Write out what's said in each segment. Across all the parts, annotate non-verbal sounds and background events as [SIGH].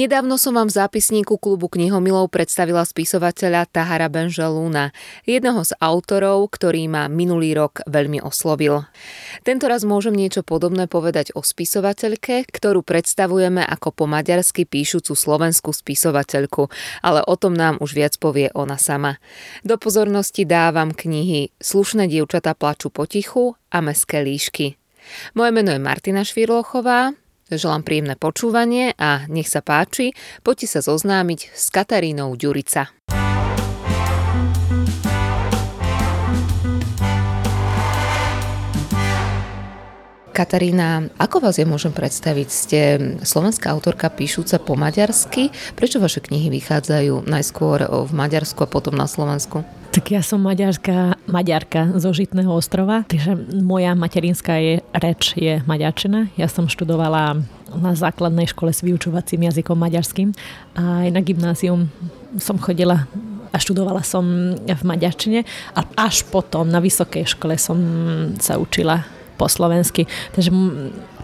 Nedávno som vám v zápisníku klubu knihomilov predstavila spisovateľa Tahara Benžalúna, jedného z autorov, ktorý ma minulý rok veľmi oslovil. Tento raz môžem niečo podobné povedať o spisovateľke, ktorú predstavujeme ako po maďarsky píšucu slovenskú spisovateľku, ale o tom nám už viac povie ona sama. Do pozornosti dávam knihy Slušné dievčata plaču potichu a Meské líšky. Moje meno je Martina Švirlochová, Želám príjemné počúvanie a nech sa páči, poďte sa zoznámiť s Katarínou Ďurica. Katarína, ako vás ja môžem predstaviť? Ste slovenská autorka píšuca po maďarsky. Prečo vaše knihy vychádzajú najskôr v Maďarsku a potom na Slovensku? Tak ja som maďarská maďarka zo Žitného ostrova, takže moja materinská je, reč je maďarčina. Ja som študovala na základnej škole s vyučovacím jazykom maďarským a aj na gymnázium som chodila a študovala som v maďarčine a až potom na vysokej škole som sa učila po slovensky. Takže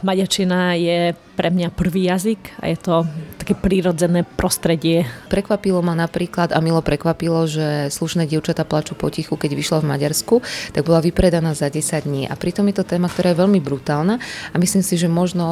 maďarčina je pre mňa prvý jazyk a je to také prírodzené prostredie. Prekvapilo ma napríklad a milo prekvapilo, že slušné dievčatá plačú potichu, keď vyšla v Maďarsku, tak bola vypredaná za 10 dní. A pritom je to téma, ktorá je veľmi brutálna a myslím si, že možno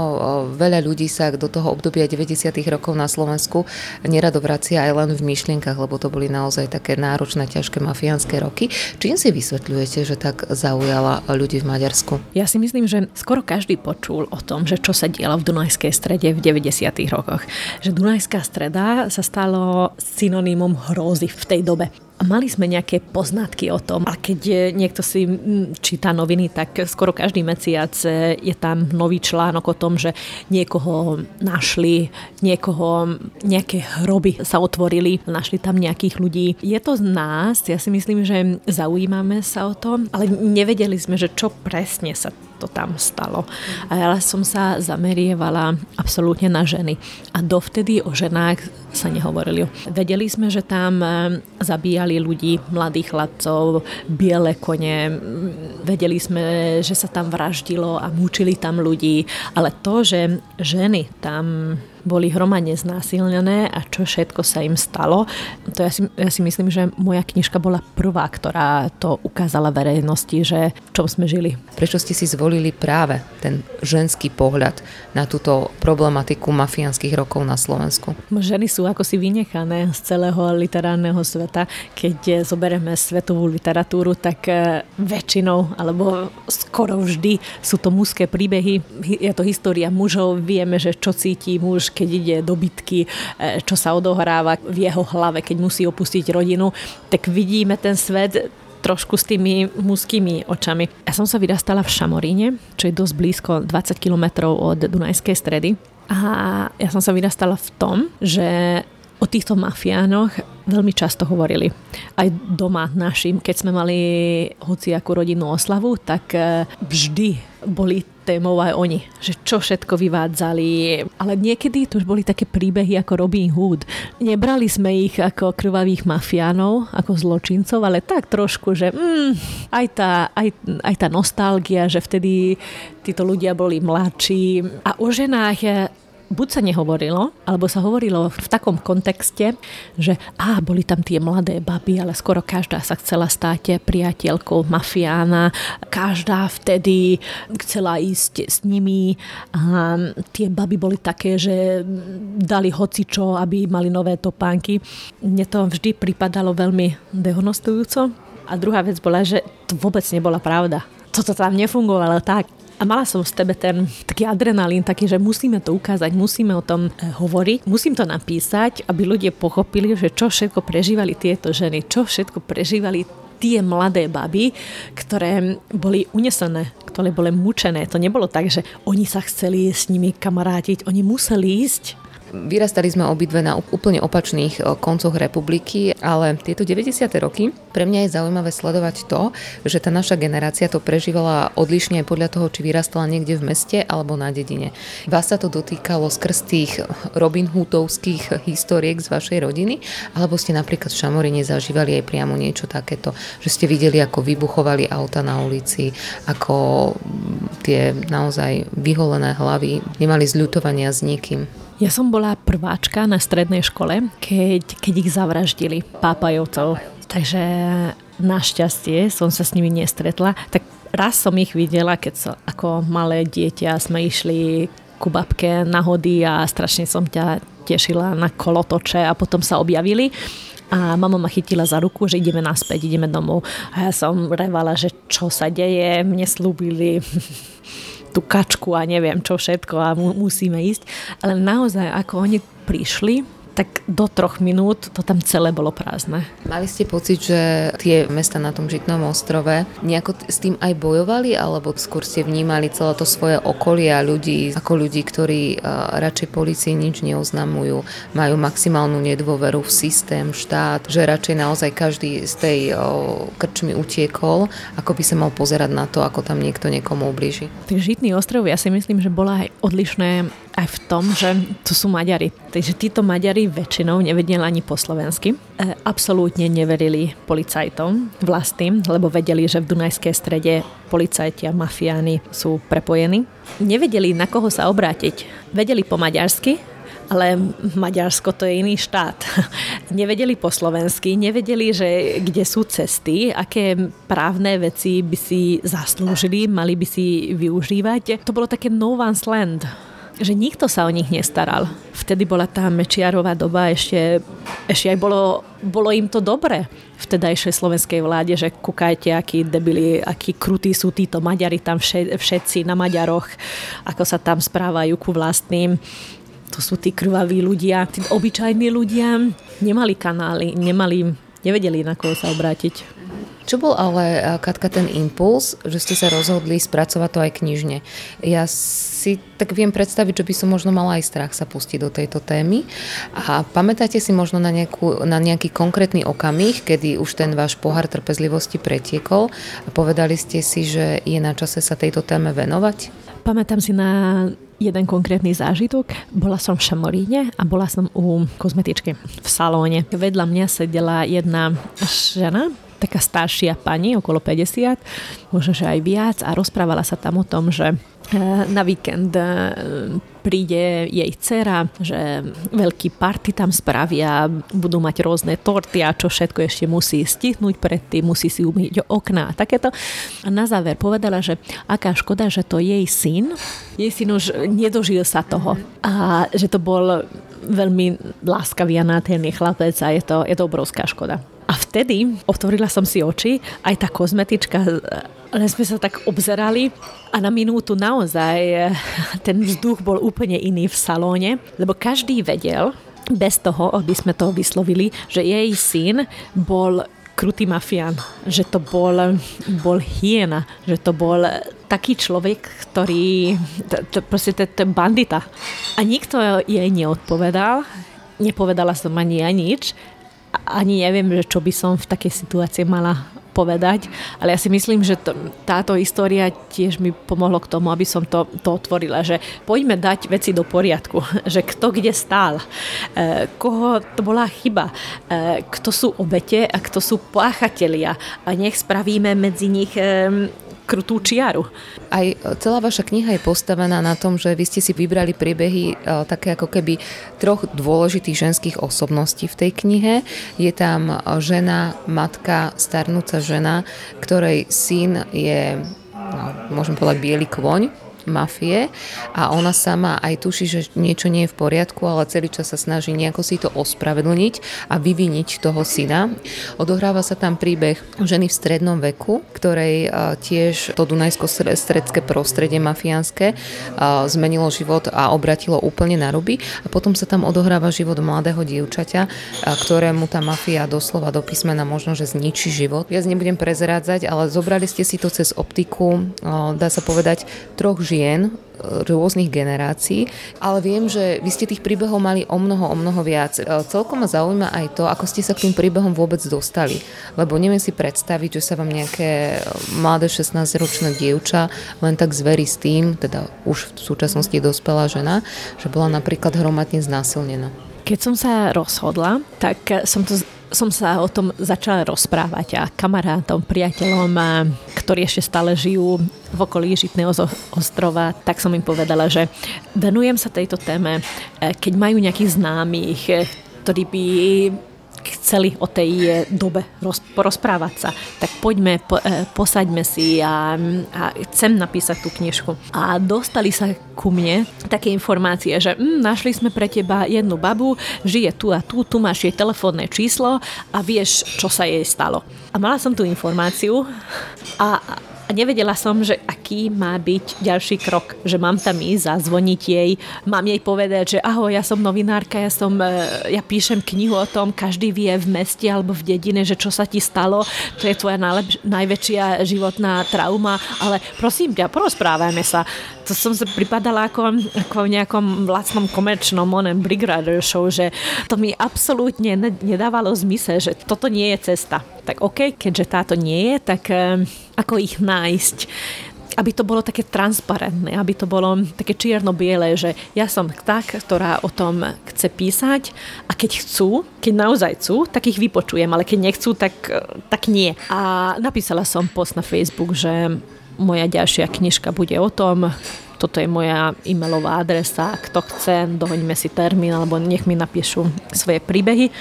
veľa ľudí sa do toho obdobia 90. rokov na Slovensku nerado vracia aj len v myšlienkach, lebo to boli naozaj také náročné, ťažké mafiánske roky. Čím si vysvetľujete, že tak zaujala ľudí v Maďarsku? Ja si myslím, že skoro každý počul o tom, že čo sa diela v Dunajskej strede v 90. rokoch. Že Dunajská streda sa stalo synonymom hrózy v tej dobe. Mali sme nejaké poznatky o tom, a keď niekto si číta noviny, tak skoro každý mesiac je tam nový článok o tom, že niekoho našli, niekoho, nejaké hroby sa otvorili, našli tam nejakých ľudí. Je to z nás, ja si myslím, že zaujímame sa o tom, ale nevedeli sme, že čo presne sa to tam stalo. A ja som sa zamerievala absolútne na ženy. A dovtedy o ženách sa nehovorili. Vedeli sme, že tam eh, zabíjali ľudí, mladých chlapcov, biele kone. Vedeli sme, že sa tam vraždilo a mučili tam ľudí. Ale to, že ženy tam boli hromadne znásilnené a čo všetko sa im stalo. To ja si, ja si myslím, že moja knižka bola prvá, ktorá to ukázala verejnosti, že v čom sme žili. Prečo ste si zvolili práve ten ženský pohľad na túto problematiku mafiánskych rokov na Slovensku? Ženy sú ako si vynechané z celého literárneho sveta. Keď zoberieme svetovú literatúru, tak e, väčšinou, alebo skoro vždy sú to mužské príbehy. Je to história mužov, vieme, že čo cíti muž, keď ide do bitky, e, čo sa odohráva v jeho hlave, keď musí opustiť rodinu, tak vidíme ten svet trošku s tými mužskými očami. Ja som sa vyrastala v Šamoríne, čo je dosť blízko 20 km od Dunajskej stredy. A ja som sa vyrastala v tom, že o týchto mafiánoch veľmi často hovorili. Aj doma našim, keď sme mali hociakú rodinnú oslavu, tak e, vždy boli témou aj oni, že čo všetko vyvádzali. Ale niekedy to už boli také príbehy ako Robin Hood. Nebrali sme ich ako krvavých mafiánov, ako zločincov, ale tak trošku, že mm, aj, tá, aj, aj tá nostalgia, že vtedy títo ľudia boli mladší. A o ženách buď sa nehovorilo, alebo sa hovorilo v takom kontexte, že á, boli tam tie mladé baby, ale skoro každá sa chcela stať priateľkou mafiána, každá vtedy chcela ísť s nimi a tie baby boli také, že dali hocičo, aby mali nové topánky. Mne to vždy pripadalo veľmi dehonostujúco. A druhá vec bola, že to vôbec nebola pravda. Toto tam nefungovalo tak. A mala som v tebe ten taký adrenalín, taký, že musíme to ukázať, musíme o tom e, hovoriť, musím to napísať, aby ľudia pochopili, že čo všetko prežívali tieto ženy, čo všetko prežívali tie mladé baby, ktoré boli unesené, ktoré boli mučené. To nebolo tak, že oni sa chceli s nimi kamarátiť, oni museli ísť Vyrastali sme obidve na úplne opačných koncoch republiky, ale tieto 90. roky pre mňa je zaujímavé sledovať to, že tá naša generácia to prežívala odlišne podľa toho, či vyrastala niekde v meste alebo na dedine. Vás sa to dotýkalo skrz tých Robin Hoodovských historiek z vašej rodiny, alebo ste napríklad v Šamoríne zažívali aj priamo niečo takéto, že ste videli, ako vybuchovali auta na ulici, ako tie naozaj vyholené hlavy nemali zľutovania s nikým. Ja som bola prváčka na strednej škole, keď, keď ich zavraždili pápajovcov. Takže našťastie som sa s nimi nestretla. Tak raz som ich videla, keď som ako malé dieťa sme išli ku babke na hody a strašne som ťa tešila na kolotoče a potom sa objavili a mama ma chytila za ruku, že ideme naspäť, ideme domov. A ja som revala, že čo sa deje, mne slúbili [LAUGHS] tú kačku a neviem čo všetko a mu, musíme ísť. Ale naozaj, ako oni prišli, tak do troch minút to tam celé bolo prázdne. Mali ste pocit, že tie mesta na tom Žitnom ostrove nejako s tým aj bojovali, alebo skôr ste vnímali celé to svoje okolie a ľudí ako ľudí, ktorí uh, radšej policii nič neoznamujú, majú maximálnu nedôveru v systém, štát, že radšej naozaj každý z tej uh, krčmy utiekol, ako by sa mal pozerať na to, ako tam niekto niekomu ublíži. Tak Žitný ostrov, ja si myslím, že bola aj odlišné aj v tom, že to sú Maďari. Takže títo Maďari väčšinou nevedeli ani po slovensky. E, absolútne neverili policajtom vlastným, lebo vedeli, že v Dunajskej strede policajti a mafiáni sú prepojení. Nevedeli, na koho sa obrátiť. Vedeli po maďarsky, ale Maďarsko to je iný štát. [LAUGHS] nevedeli po slovensky, nevedeli, že kde sú cesty, aké právne veci by si zaslúžili, mali by si využívať. To bolo také no one's land že nikto sa o nich nestaral. Vtedy bola tá Mečiarová doba, ešte, ešte aj bolo, bolo im to dobre v tedajšej slovenskej vláde, že kúkajte, akí debili, akí krutí sú títo Maďari tam všetci na Maďaroch, ako sa tam správajú ku vlastným. To sú tí krvaví ľudia, tí obyčajní ľudia. Nemali kanály, nemali, nevedeli, na koho sa obrátiť. Čo bol ale, eh, Katka, ten impuls, že ste sa rozhodli spracovať to aj knižne? Ja si tak viem predstaviť, že by som možno mala aj strach sa pustiť do tejto témy. A pamätáte si možno na, nejakú, na nejaký konkrétny okamih, kedy už ten váš pohár trpezlivosti pretiekol a povedali ste si, že je na čase sa tejto téme venovať? Pamätám si na jeden konkrétny zážitok. Bola som v Šamoríne a bola som u kozmetičky v salóne. Vedľa mňa sedela jedna žena, taká staršia pani, okolo 50, možno, že aj viac a rozprávala sa tam o tom, že e, na víkend e, príde jej dcera, že veľký party tam spravia, budú mať rôzne torty a čo všetko ešte musí stihnúť predtým, musí si umyť okná a takéto. A na záver povedala, že aká škoda, že to jej syn, jej syn už nedožil sa toho a že to bol veľmi láskavý a nádherný chlapec a je to, je to obrovská škoda. A vtedy otvorila som si oči, aj tá kozmetička, len sme sa tak obzerali a na minútu naozaj eh, ten vzduch bol úplne iný v salóne, lebo každý vedel, bez toho, aby sme to vyslovili, že jej syn bol krutý mafián, že to bol, bol hyena, že to bol taký človek, ktorý, to, to proste to, to bandita. A nikto jej neodpovedal, nepovedala som ani ja nič, ani neviem, že čo by som v takej situácii mala povedať, ale ja si myslím, že to, táto história tiež mi pomohlo k tomu, aby som to, to otvorila, že poďme dať veci do poriadku, [LAUGHS] že kto kde stál, e, koho to bola chyba, e, kto sú obete a kto sú páchatelia a nech spravíme medzi nich e, krutú čiaru. Aj celá vaša kniha je postavená na tom, že vy ste si vybrali príbehy e, také ako keby troch dôležitých ženských osobností v tej knihe. Je tam žena, matka, starnúca žena, ktorej syn je, no, môžem povedať, biely kvoň mafie a ona sama aj tuší, že niečo nie je v poriadku, ale celý čas sa snaží nejako si to ospravedlniť a vyviniť toho syna. Odohráva sa tam príbeh ženy v strednom veku, ktorej tiež to dunajsko-stredské prostredie mafiánske zmenilo život a obratilo úplne na ruby. A potom sa tam odohráva život mladého dievčaťa, ktorému tá mafia doslova do písmena možno, že zničí život. Ja nebudem prezrádzať, ale zobrali ste si to cez optiku, dá sa povedať, troch životov žien rôznych generácií, ale viem, že vy ste tých príbehov mali o mnoho, o mnoho viac. E, celkom ma zaujíma aj to, ako ste sa k tým príbehom vôbec dostali, lebo neviem si predstaviť, že sa vám nejaké mladé 16-ročné dievča len tak zverí s tým, teda už v súčasnosti dospelá žena, že bola napríklad hromadne znásilnená. Keď som sa rozhodla, tak som to som sa o tom začala rozprávať a kamarátom, priateľom, ktorí ešte stále žijú v okolí Žitného ostrova, tak som im povedala, že venujem sa tejto téme, e, keď majú nejakých známych, e, ktorí by chceli o tej eh, dobe roz, porozprávať sa, tak poďme, po, e, posaďme si a, a chcem napísať tú knižku. A dostali sa ku mne také informácie, že hm, našli sme pre teba jednu babu, žije tu a tu, tu máš jej telefónne číslo a vieš, čo sa jej stalo. A mala som tú informáciu a a nevedela som, že aký má byť ďalší krok, že mám tam ísť, zazvoniť jej, mám jej povedať, že ahoj, ja som novinárka, ja som, e, ja píšem knihu o tom, každý vie v meste alebo v dedine, že čo sa ti stalo, to je tvoja najlep- najväčšia životná trauma, ale prosím ťa, porozprávajme sa. To som sa pripadala ako, ako v nejakom vlastnom komerčnom onem Big show, že to mi absolútne nedávalo zmysel, že toto nie je cesta. Tak OK, keďže táto nie je, tak e, ako ich nájsť aby to bolo také transparentné, aby to bolo také čierno-biele, že ja som tá, ktorá o tom chce písať a keď chcú, keď naozaj chcú, tak ich vypočujem, ale keď nechcú, tak, tak nie. A napísala som post na Facebook, že moja ďalšia knižka bude o tom, toto je moja e-mailová adresa, kto chce, dohoďme si termín, alebo nech mi napíšu svoje príbehy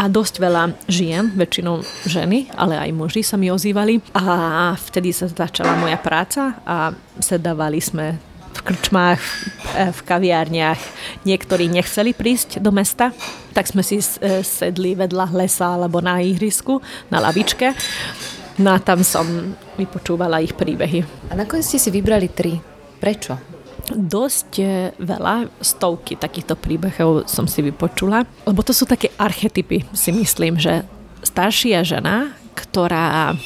a dosť veľa žien, väčšinou ženy, ale aj muži sa mi ozývali a vtedy sa začala moja práca a sedávali sme v krčmách, v kaviárniach. Niektorí nechceli prísť do mesta, tak sme si e, sedli vedľa lesa alebo na ihrisku, na lavičke. No a tam som vypočúvala ich príbehy. A nakoniec ste si vybrali tri. Prečo? Dosť e, veľa, stovky takýchto príbehov som si vypočula, lebo to sú také archetypy, si myslím, že staršia žena, ktorá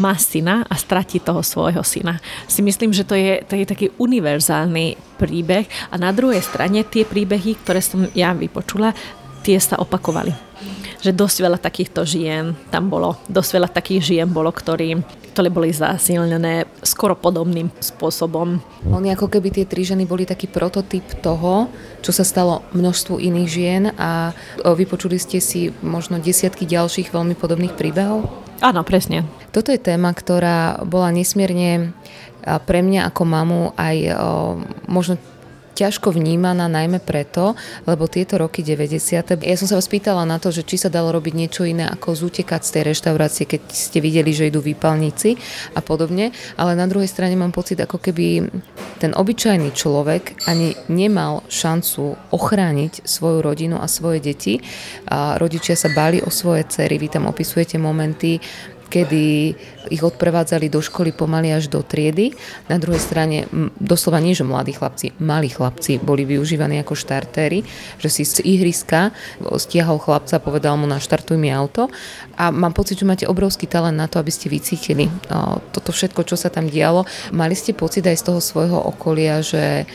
má syna a stratí toho svojho syna. Si myslím, že to je, to je taký univerzálny príbeh a na druhej strane tie príbehy, ktoré som ja vypočula, tie sa opakovali že dosť veľa takýchto žien tam bolo, dosť veľa takých žien bolo, ktorí, ktoré boli zasilnené skoro podobným spôsobom. Oni ako keby tie tri ženy boli taký prototyp toho, čo sa stalo množstvu iných žien a vypočuli ste si možno desiatky ďalších veľmi podobných príbehov? Áno, presne. Toto je téma, ktorá bola nesmierne pre mňa ako mamu aj možno ťažko vnímaná najmä preto, lebo tieto roky 90. Ja som sa vás pýtala na to, že či sa dalo robiť niečo iné ako zútekať z tej reštaurácie, keď ste videli, že idú výpalníci a podobne, ale na druhej strane mám pocit, ako keby ten obyčajný človek ani nemal šancu ochrániť svoju rodinu a svoje deti. A rodičia sa báli o svoje cery, vy tam opisujete momenty, kedy ich odprevádzali do školy pomaly až do triedy. Na druhej strane, doslova nie, že mladí chlapci, malí chlapci boli využívaní ako štartéry, že si z ihriska stiahol chlapca, povedal mu naštartuj mi auto a mám pocit, že máte obrovský talent na to, aby ste vycítili toto všetko, čo sa tam dialo. Mali ste pocit aj z toho svojho okolia, že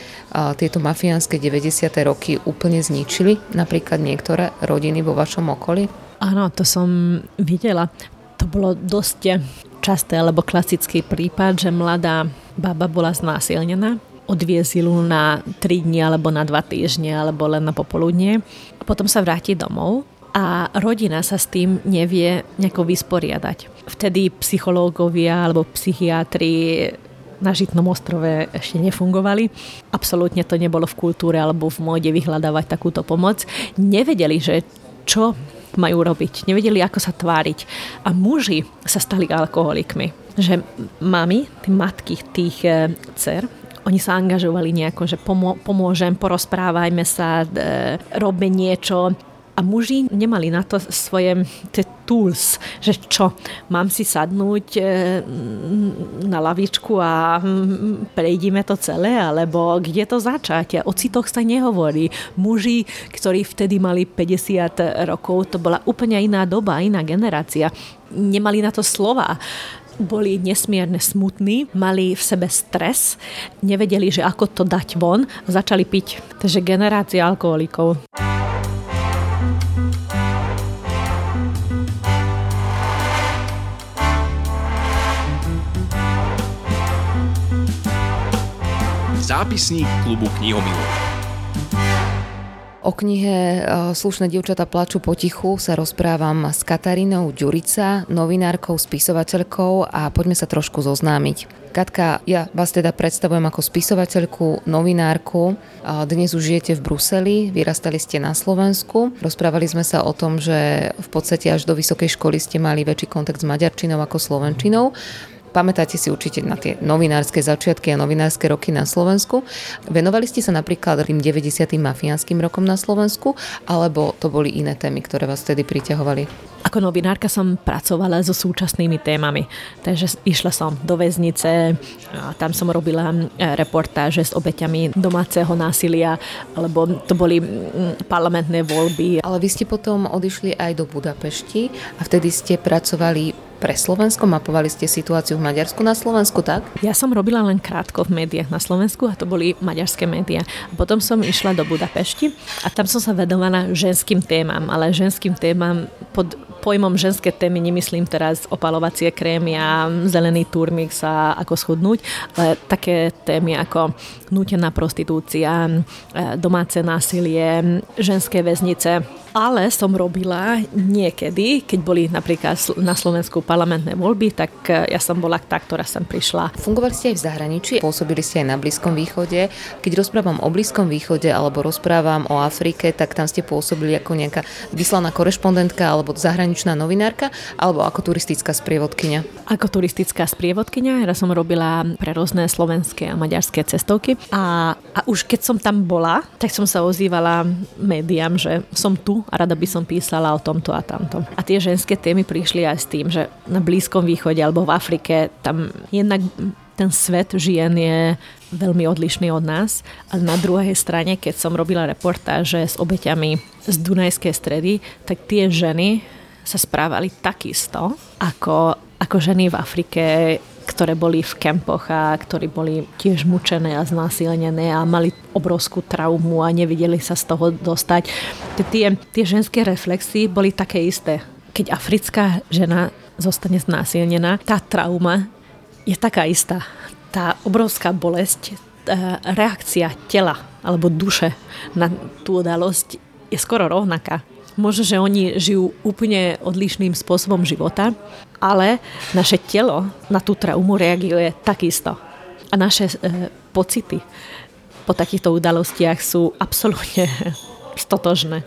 tieto mafiánske 90. roky úplne zničili napríklad niektoré rodiny vo vašom okolí? Áno, to som videla to bolo dosť časté alebo klasický prípad, že mladá baba bola znásilnená odviezli na 3 dni alebo na 2 týždne alebo len na popoludne. Potom sa vráti domov a rodina sa s tým nevie nejako vysporiadať. Vtedy psychológovia alebo psychiatri na Žitnom ostrove ešte nefungovali. Absolútne to nebolo v kultúre alebo v móde vyhľadávať takúto pomoc. Nevedeli, že čo majú robiť. Nevedeli, ako sa tváriť. A muži sa stali alkoholikmi. Že mami, tí matky tých e, dcer, oni sa angažovali nejako, že pomô- pomôžem, porozprávajme sa, e, robme niečo a muži nemali na to svoje tie tools, že čo, mám si sadnúť e, na lavičku a prejdime to celé, alebo kde to začať? O citoch sa nehovorí. Muži, ktorí vtedy mali 50 rokov, to bola úplne iná doba, iná generácia. Nemali na to slova boli nesmierne smutní, mali v sebe stres, nevedeli, že ako to dať von začali piť. Takže generácia alkoholikov. Zápisník klubu knihomilov. O knihe e, Slušné dievčata plaču potichu sa rozprávam s Katarínou Ďurica, novinárkou, spisovateľkou a poďme sa trošku zoznámiť. Katka, ja vás teda predstavujem ako spisovateľku, novinárku. Dnes už žijete v Bruseli, vyrastali ste na Slovensku. Rozprávali sme sa o tom, že v podstate až do vysokej školy ste mali väčší kontakt s maďarčinou ako slovenčinou. Pamätáte si určite na tie novinárske začiatky a novinárske roky na Slovensku. Venovali ste sa napríklad tým 90. mafiánskym rokom na Slovensku, alebo to boli iné témy, ktoré vás vtedy priťahovali? Ako novinárka som pracovala so súčasnými témami, takže išla som do väznice, tam som robila reportáže s obeťami domáceho násilia, alebo to boli parlamentné voľby. Ale vy ste potom odišli aj do Budapešti a vtedy ste pracovali pre Slovensko? Mapovali ste situáciu v Maďarsku na Slovensku, tak? Ja som robila len krátko v médiách na Slovensku a to boli maďarské médiá. Potom som išla do Budapešti a tam som sa vedovala ženským témam, ale ženským témam pod pojmom ženské témy nemyslím teraz opalovacie krémy a zelený turmix a ako schudnúť, ale také témy ako nútená prostitúcia, domáce násilie, ženské väznice. Ale som robila niekedy, keď boli napríklad na Slovensku parlamentné voľby, tak e, ja som bola tá, ktorá sem prišla. Fungovali ste aj v zahraničí, pôsobili ste aj na Blízkom východe. Keď rozprávam o Blízkom východe alebo rozprávam o Afrike, tak tam ste pôsobili ako nejaká vyslaná korešpondentka alebo zahraničná novinárka alebo ako turistická sprievodkynia? Ako turistická sprievodkynia, ja som robila pre rôzne slovenské a maďarské cestovky a, a už keď som tam bola, tak som sa ozývala médiám, že som tu a rada by som písala o tomto a tamto. A tie ženské témy prišli aj s tým, že na Blízkom východe alebo v Afrike tam jednak ten svet žien je veľmi odlišný od nás. A na druhej strane, keď som robila reportáže s obeťami z Dunajskej stredy, tak tie ženy sa správali takisto ako, ako ženy v Afrike, ktoré boli v kempoch a ktorí boli tiež mučené a znásilnené a mali obrovskú traumu a nevideli sa z toho dostať. Tie, tie ženské reflexy boli také isté. Keď africká žena zostane znásilnená, tá trauma je taká istá. Tá obrovská bolesť, reakcia tela alebo duše na tú udalosť je skoro rovnaká. Možno, že oni žijú úplne odlišným spôsobom života, ale naše telo na tú traumu reaguje takisto. A naše e, pocity po takýchto udalostiach sú absolútne [LAUGHS] stotožné.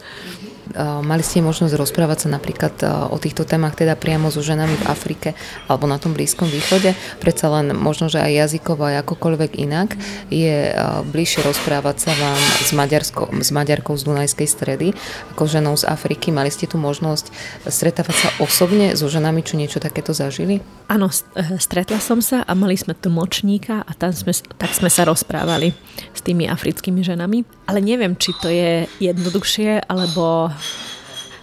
Mali ste možnosť rozprávať sa napríklad o týchto témach teda priamo so ženami v Afrike alebo na tom Blízkom východe. Predsa len možno, že aj jazykovo, aj akokoľvek inak je bližšie rozprávať sa vám s, Maďarsko, s Maďarkou z Dunajskej stredy ako ženou z Afriky. Mali ste tu možnosť stretávať sa osobne so ženami, čo niečo takéto zažili? Áno, e, stretla som sa a mali sme tlmočníka a tam sme, tak sme sa rozprávali s tými africkými ženami. Ale neviem, či to je jednoduchšie, alebo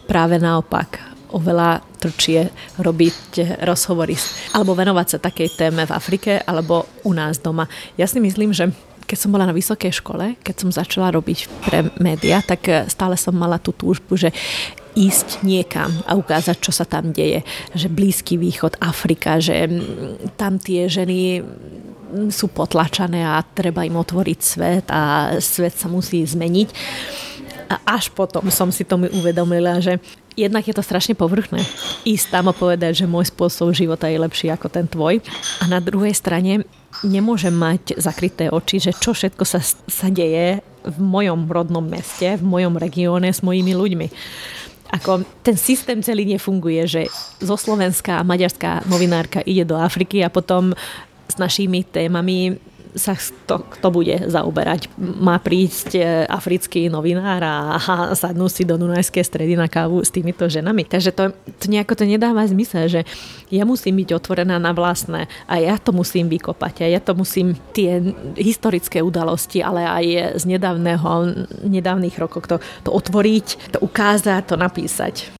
práve naopak oveľa trčie robiť rozhovory alebo venovať sa takej téme v Afrike alebo u nás doma. Ja si myslím, že keď som bola na vysokej škole, keď som začala robiť pre média, tak stále som mala tú túžbu, že ísť niekam a ukázať, čo sa tam deje. Že Blízky východ, Afrika, že tam tie ženy sú potlačané a treba im otvoriť svet a svet sa musí zmeniť. Až potom som si to uvedomila, že jednak je to strašne povrchné. Ísť tam a povedať, že môj spôsob života je lepší ako ten tvoj. A na druhej strane nemôžem mať zakryté oči, že čo všetko sa, sa deje v mojom rodnom meste, v mojom regióne s mojimi ľuďmi. Ako ten systém celý nefunguje, že zo Slovenska maďarská novinárka ide do Afriky a potom s našimi témami sa to, kto bude zaoberať. Má prísť e, africký novinár a sadnú si do Dunajskej stredy na kávu s týmito ženami. Takže to, to nejako to nedáva zmysel, že ja musím byť otvorená na vlastné a ja to musím vykopať a ja to musím tie historické udalosti, ale aj z nedávneho, nedávnych rokov to, to otvoriť, to ukázať, to napísať.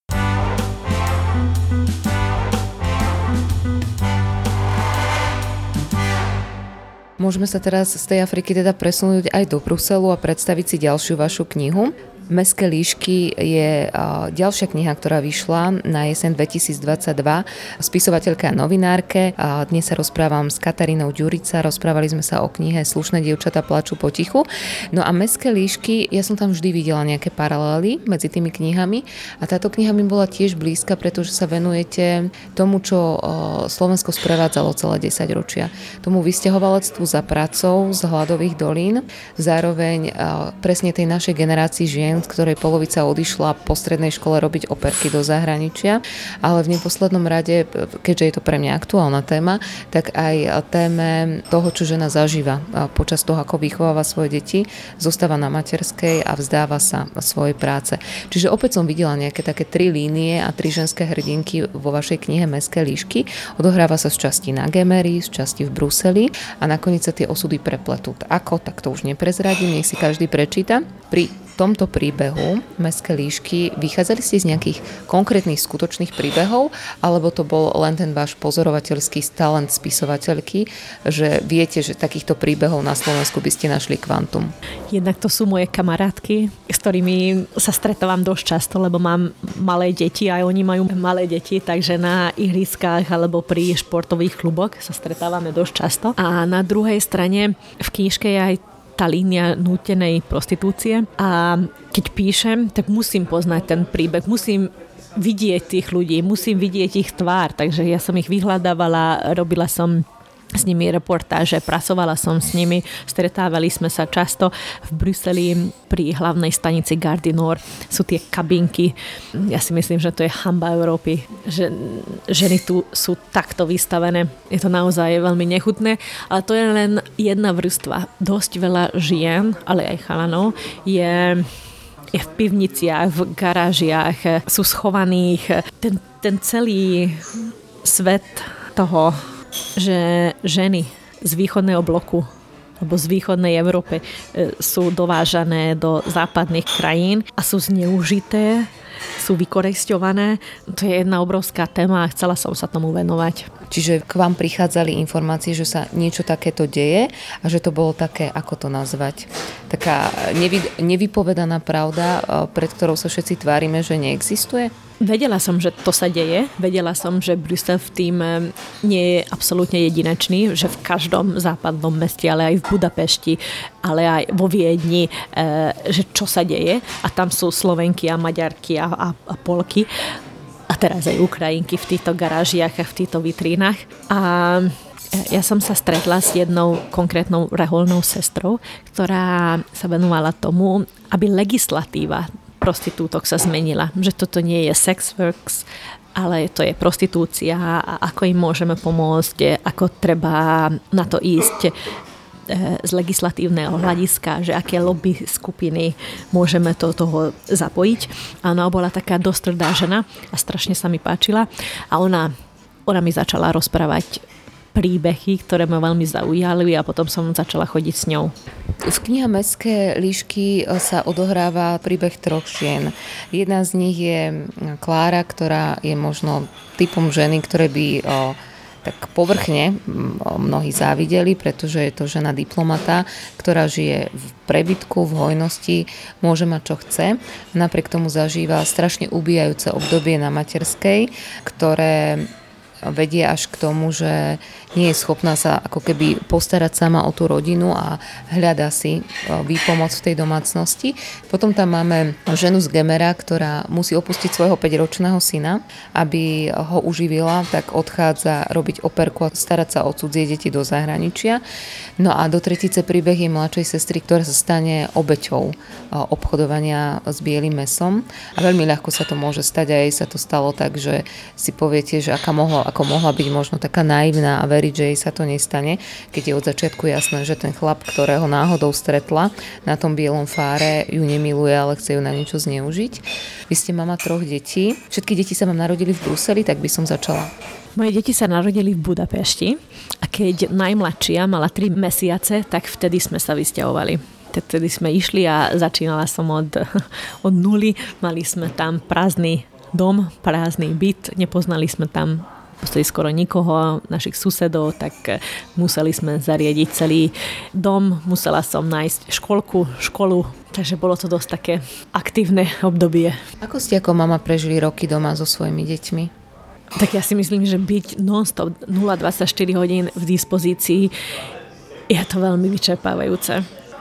Môžeme sa teraz z tej Afriky teda presunúť aj do Bruselu a predstaviť si ďalšiu vašu knihu. Meské líšky je ďalšia kniha, ktorá vyšla na jesen 2022. Spisovateľka a novinárke. Dnes sa rozprávam s Katarínou Ďurica, rozprávali sme sa o knihe Slušné dievčata plačú potichu. No a Meské líšky, ja som tam vždy videla nejaké paralely medzi tými knihami a táto kniha mi bola tiež blízka, pretože sa venujete tomu, čo Slovensko sprevádzalo celé 10 ročia. Tomu vysťahovalectvu za pracou z hladových dolín, zároveň presne tej našej generácii žien, z ktorej polovica odišla po strednej škole robiť operky do zahraničia, ale v neposlednom rade, keďže je to pre mňa aktuálna téma, tak aj téme toho, čo žena zažíva počas toho, ako vychováva svoje deti, zostáva na materskej a vzdáva sa svojej práce. Čiže opäť som videla nejaké také tri línie a tri ženské hrdinky vo vašej knihe Meské líšky. Odohráva sa z časti na Gemery, z časti v Bruseli a nakoniec sa tie osudy prepletú. Ako, tak to už neprezradím, nech si každý prečíta. Pri tomto príbehu Mestské líšky vychádzali ste z nejakých konkrétnych skutočných príbehov, alebo to bol len ten váš pozorovateľský talent spisovateľky, že viete, že takýchto príbehov na Slovensku by ste našli kvantum? Jednak to sú moje kamarátky, s ktorými sa stretávam dosť často, lebo mám malé deti, aj oni majú malé deti, takže na ihriskách alebo pri športových kluboch sa stretávame dosť často. A na druhej strane v knižke je aj tá línia nútenej prostitúcie. A keď píšem, tak musím poznať ten príbeh, musím vidieť tých ľudí, musím vidieť ich tvár, takže ja som ich vyhľadávala, robila som s nimi reportáže, pracovala som s nimi, stretávali sme sa často v Bruseli pri hlavnej stanici Gardinor. Sú tie kabinky. Ja si myslím, že to je hamba Európy, že ženy tu sú takto vystavené. Je to naozaj veľmi nechutné, ale to je len jedna vrstva. Dosť veľa žien, ale aj chalanov, je je v pivniciach, v garážiach, sú schovaných. Ten, ten celý svet toho že ženy z východného bloku alebo z východnej Európy e, sú dovážané do západných krajín a sú zneužité, sú vykoristované. To je jedna obrovská téma a chcela som sa tomu venovať. Čiže k vám prichádzali informácie, že sa niečo takéto deje a že to bolo také, ako to nazvať, taká nevy, nevypovedaná pravda, e, pred ktorou sa všetci tvárime, že neexistuje? Vedela som, že to sa deje. Vedela som, že Brusel v tým eh, nie je absolútne jedinečný, že v každom západnom meste, ale aj v Budapešti, ale aj vo Viedni, eh, že čo sa deje. A tam sú Slovenky a Maďarky a, a, a Polky a teraz aj Ukrajinky v týchto garážiach a v týchto vitrínach. A eh, ja som sa stretla s jednou konkrétnou reholnou sestrou, ktorá sa venovala tomu, aby legislatíva prostitútok sa zmenila. Že toto nie je sex works, ale to je prostitúcia a ako im môžeme pomôcť, ako treba na to ísť e, z legislatívneho hľadiska, že aké lobby skupiny môžeme to toho zapojiť. A ona bola taká dosť žena a strašne sa mi páčila. A ona, ona mi začala rozprávať príbehy, ktoré ma veľmi zaujali a potom som začala chodiť s ňou. V kniha Mestské líšky e, sa odohráva príbeh troch žien. Jedna z nich je Klára, ktorá je možno typom ženy, ktoré by tak povrchne mnohí závideli, pretože je to žena diplomata, ktorá žije v prebytku, v hojnosti, môže mať čo chce. Napriek tomu zažíva strašne ubíjajúce obdobie na materskej, ktoré vedie až k tomu, že nie je schopná sa ako keby postarať sama o tú rodinu a hľada si e, výpomoc v tej domácnosti. Potom tam máme ženu z Gemera, ktorá musí opustiť svojho 5-ročného syna, aby ho uživila, tak odchádza robiť operku a starať sa o cudzie deti do zahraničia. No a do tretice príbeh je mladšej sestry, ktorá sa stane obeťou e, obchodovania s bielým mesom a veľmi ľahko sa to môže stať a jej sa to stalo tak, že si poviete, že aká mohla, ako mohla byť možno taká naivná a veriť veriť, že jej sa to nestane, keď je od začiatku jasné, že ten chlap, ktorého náhodou stretla na tom bielom fáre, ju nemiluje, ale chce ju na niečo zneužiť. Vy ste mama troch detí. Všetky deti sa vám narodili v Bruseli, tak by som začala. Moje deti sa narodili v Budapešti a keď najmladšia mala 3 mesiace, tak vtedy sme sa vysťahovali vtedy sme išli a začínala som od, [LAUGHS] od nuly. Mali sme tam prázdny dom, prázdny byt, nepoznali sme tam Postali skoro nikoho, našich susedov, tak museli sme zariadiť celý dom, musela som nájsť školku, školu, takže bolo to dosť také aktívne obdobie. Ako ste ako mama prežili roky doma so svojimi deťmi? Tak ja si myslím, že byť non-stop 0,24 hodín v dispozícii je to veľmi vyčerpávajúce.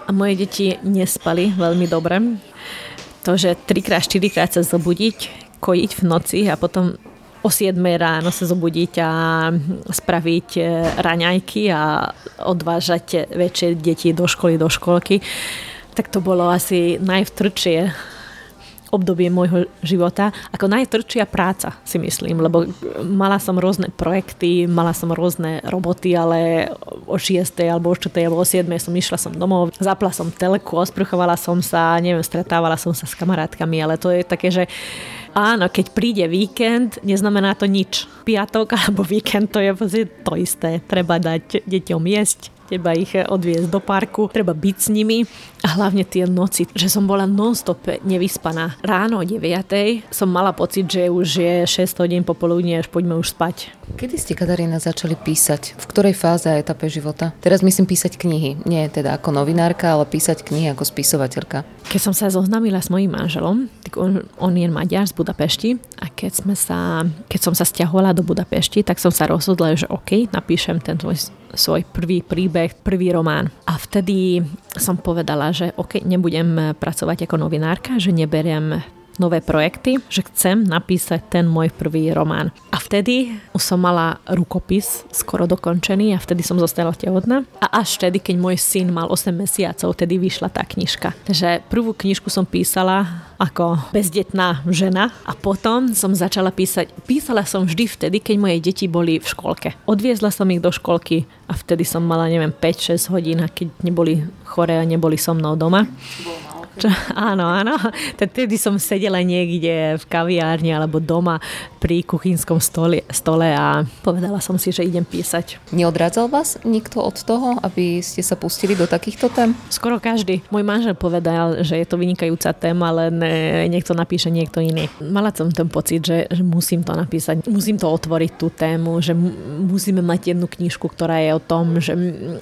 A moje deti nespali veľmi dobre. To, že 3x, 4 krát sa zobudiť, kojiť v noci a potom o 7 ráno sa zobudiť a spraviť e, raňajky a odvážať väčšie deti do školy, do školky, tak to bolo asi najvtrčie obdobie môjho života ako najtrčia práca, si myslím, lebo mala som rôzne projekty, mala som rôzne roboty, ale o 6. alebo o 4. alebo o 7. som išla som domov, zapla som telku, osprchovala som sa, neviem, stretávala som sa s kamarátkami, ale to je také, že Áno, keď príde víkend, neznamená to nič. Piatok alebo víkend to je to isté. Treba dať deťom jesť, treba ich odviezť do parku, treba byť s nimi a hlavne tie noci, že som bola non-stop nevyspaná. Ráno o 9. som mala pocit, že už je 6 hodín popoludne, až poďme už spať. Kedy ste, Katarína, začali písať? V ktorej fáze a etape života? Teraz myslím písať knihy. Nie teda ako novinárka, ale písať knihy ako spisovateľka. Keď som sa zoznámila s mojím manželom, tak on, on je Maďar z Budapešti a keď, sme sa, keď som sa stiahovala do Budapešti, tak som sa rozhodla, že OK, napíšem ten tvoj svoj prvý príbeh, prvý román. A vtedy som povedala, že OK, nebudem pracovať ako novinárka, že neberiem nové projekty, že chcem napísať ten môj prvý román. A vtedy som mala rukopis skoro dokončený a vtedy som zostala tehotná. A až vtedy, keď môj syn mal 8 mesiacov, vtedy vyšla tá knižka. Takže prvú knižku som písala ako bezdetná žena a potom som začala písať. Písala som vždy vtedy, keď moje deti boli v školke. Odviezla som ich do školky a vtedy som mala, neviem, 5-6 hodín, keď neboli chore a neboli so mnou doma. Čo, áno, áno. Tedy som sedela niekde v kaviárni alebo doma pri kuchynskom stole, stole a povedala som si, že idem písať. Neodrádzal vás nikto od toho, aby ste sa pustili do takýchto tém? Skoro každý. Môj manžel povedal, že je to vynikajúca téma, len niekto napíše niekto iný. Mala som ten pocit, že, že musím to napísať, musím to otvoriť tú tému, že musíme mať jednu knižku, ktorá je o tom, že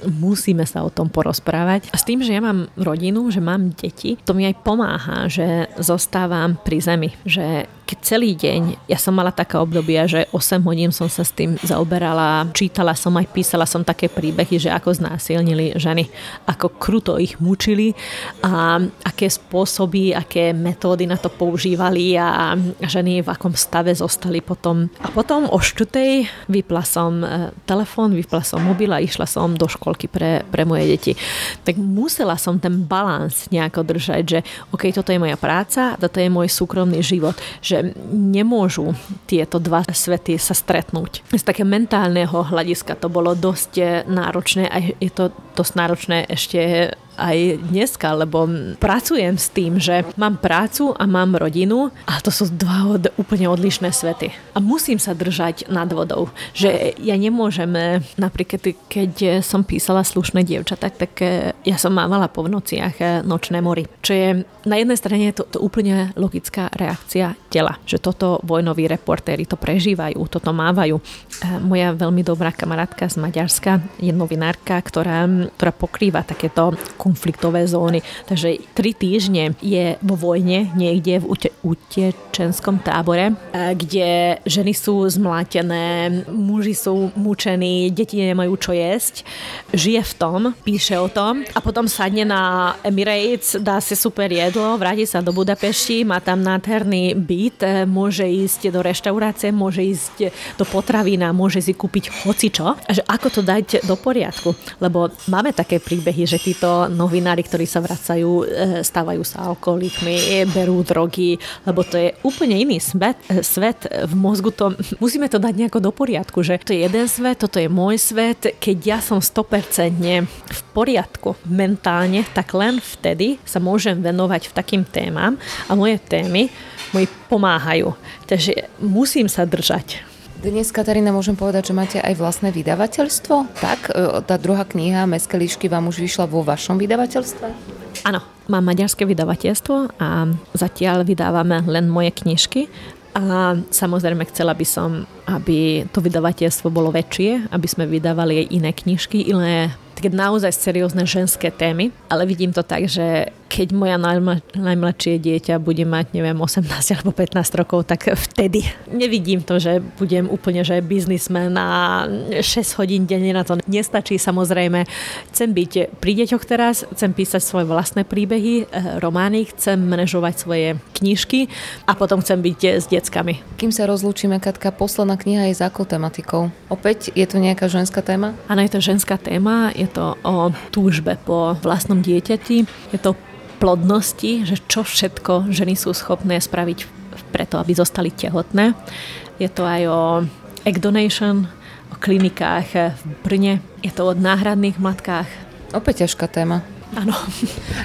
musíme sa o tom porozprávať. A s tým, že ja mám rodinu, že mám deti, to mi aj pomáha, že zostávam pri zemi, že keď celý deň, ja som mala také obdobia, že 8 hodín som sa s tým zaoberala, čítala som aj písala som také príbehy, že ako znásilnili ženy, ako kruto ich mučili a aké spôsoby, aké metódy na to používali a ženy v akom stave zostali potom. A potom o štutej vypla som e, telefón, vypla som mobil a išla som do školky pre, pre moje deti. Tak musela som ten balans nejako držať, že OK, toto je moja práca, toto je môj súkromný život, že nemôžu tieto dva svety sa stretnúť. Z také mentálneho hľadiska to bolo dosť náročné a je to dosť náročné ešte aj dneska, lebo pracujem s tým, že mám prácu a mám rodinu a to sú dva od, úplne odlišné svety. A musím sa držať nad vodou, že ja nemôžem, napríklad keď som písala slušné dievčata, tak eh, ja som mávala po nociach nočné mory. Čo je na jednej strane je to, to úplne logická reakcia tela, že toto vojnoví reportéri to prežívajú, toto mávajú. Moja veľmi dobrá kamarátka z Maďarska je novinárka, ktorá, ktorá pokrýva takéto konfliktové zóny. Takže tri týždne je vo vojne niekde v ute- utečenskom tábore, kde ženy sú zmlátené, muži sú mučení, deti nemajú čo jesť. Žije v tom, píše o tom a potom sadne na Emirates, dá si super jedlo, vráti sa do Budapešti, má tam nádherný byt, môže ísť do reštaurácie, môže ísť do potravína, môže si kúpiť hocičo. Že ako to dať do poriadku? Lebo máme také príbehy, že títo novinári, ktorí sa vracajú, e, stávajú sa alkoholikmi, berú drogy, lebo to je úplne iný svet, e, svet v mozgu. To, musíme to dať nejako do poriadku, že to je jeden svet, toto je môj svet. Keď ja som 100% v poriadku mentálne, tak len vtedy sa môžem venovať v takým témam a moje témy mi pomáhajú. Takže musím sa držať dnes, Katarína, môžem povedať, že máte aj vlastné vydavateľstvo? Tak? E, tá druhá kniha Meské líšky vám už vyšla vo vašom vydavateľstve? Áno, mám maďarské vydavateľstvo a zatiaľ vydávame len moje knižky A samozrejme chcela by som, aby to vydavateľstvo bolo väčšie, aby sme vydávali aj iné knižky, iné také naozaj seriózne ženské témy, ale vidím to tak, že keď moja najmla, najmladšie dieťa bude mať, neviem, 18 alebo 15 rokov, tak vtedy nevidím to, že budem úplne, že biznismen a 6 hodín denne na to nestačí. Samozrejme, chcem byť pri deťoch teraz, chcem písať svoje vlastné príbehy, eh, romány, chcem manažovať svoje knižky a potom chcem byť s deckami. Kým sa rozlúčime, Katka, posledná kniha je s akou tematikou? Opäť je to nejaká ženská téma? Áno, je to ženská téma, je to o túžbe po vlastnom dieťati, je to plodnosti, že čo všetko ženy sú schopné spraviť preto, aby zostali tehotné. Je to aj o egg donation, o klinikách v Brne, je to o náhradných matkách. Opäť ťažká téma. Áno.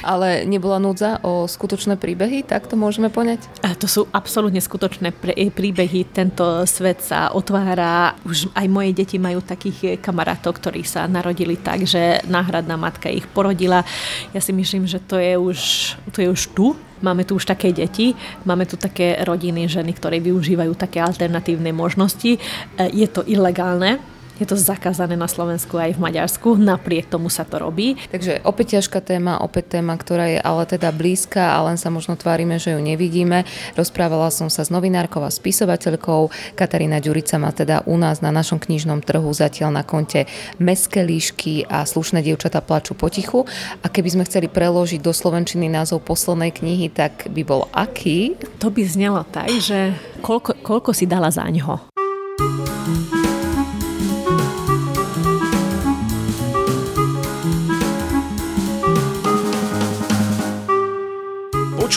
Ale nebola núdza o skutočné príbehy, tak to môžeme poňať? A to sú absolútne skutočné príbehy. Tento svet sa otvára. Už aj moje deti majú takých kamarátov, ktorí sa narodili tak, že náhradná matka ich porodila. Ja si myslím, že to je už, to je už tu, Máme tu už také deti, máme tu také rodiny, ženy, ktoré využívajú také alternatívne možnosti. Je to ilegálne, je to zakázané na Slovensku aj v Maďarsku, napriek tomu sa to robí. Takže opäť ťažká téma, opäť téma, ktorá je ale teda blízka a len sa možno tvárime, že ju nevidíme. Rozprávala som sa s novinárkou a spisovateľkou. Katarína Ďurica má teda u nás na našom knižnom trhu zatiaľ na konte Meské líšky a Slušné dievčata plaču potichu. A keby sme chceli preložiť do slovenčiny názov poslednej knihy, tak by bol aký? To by znelo tak, že koľko, koľko si dala za ňo.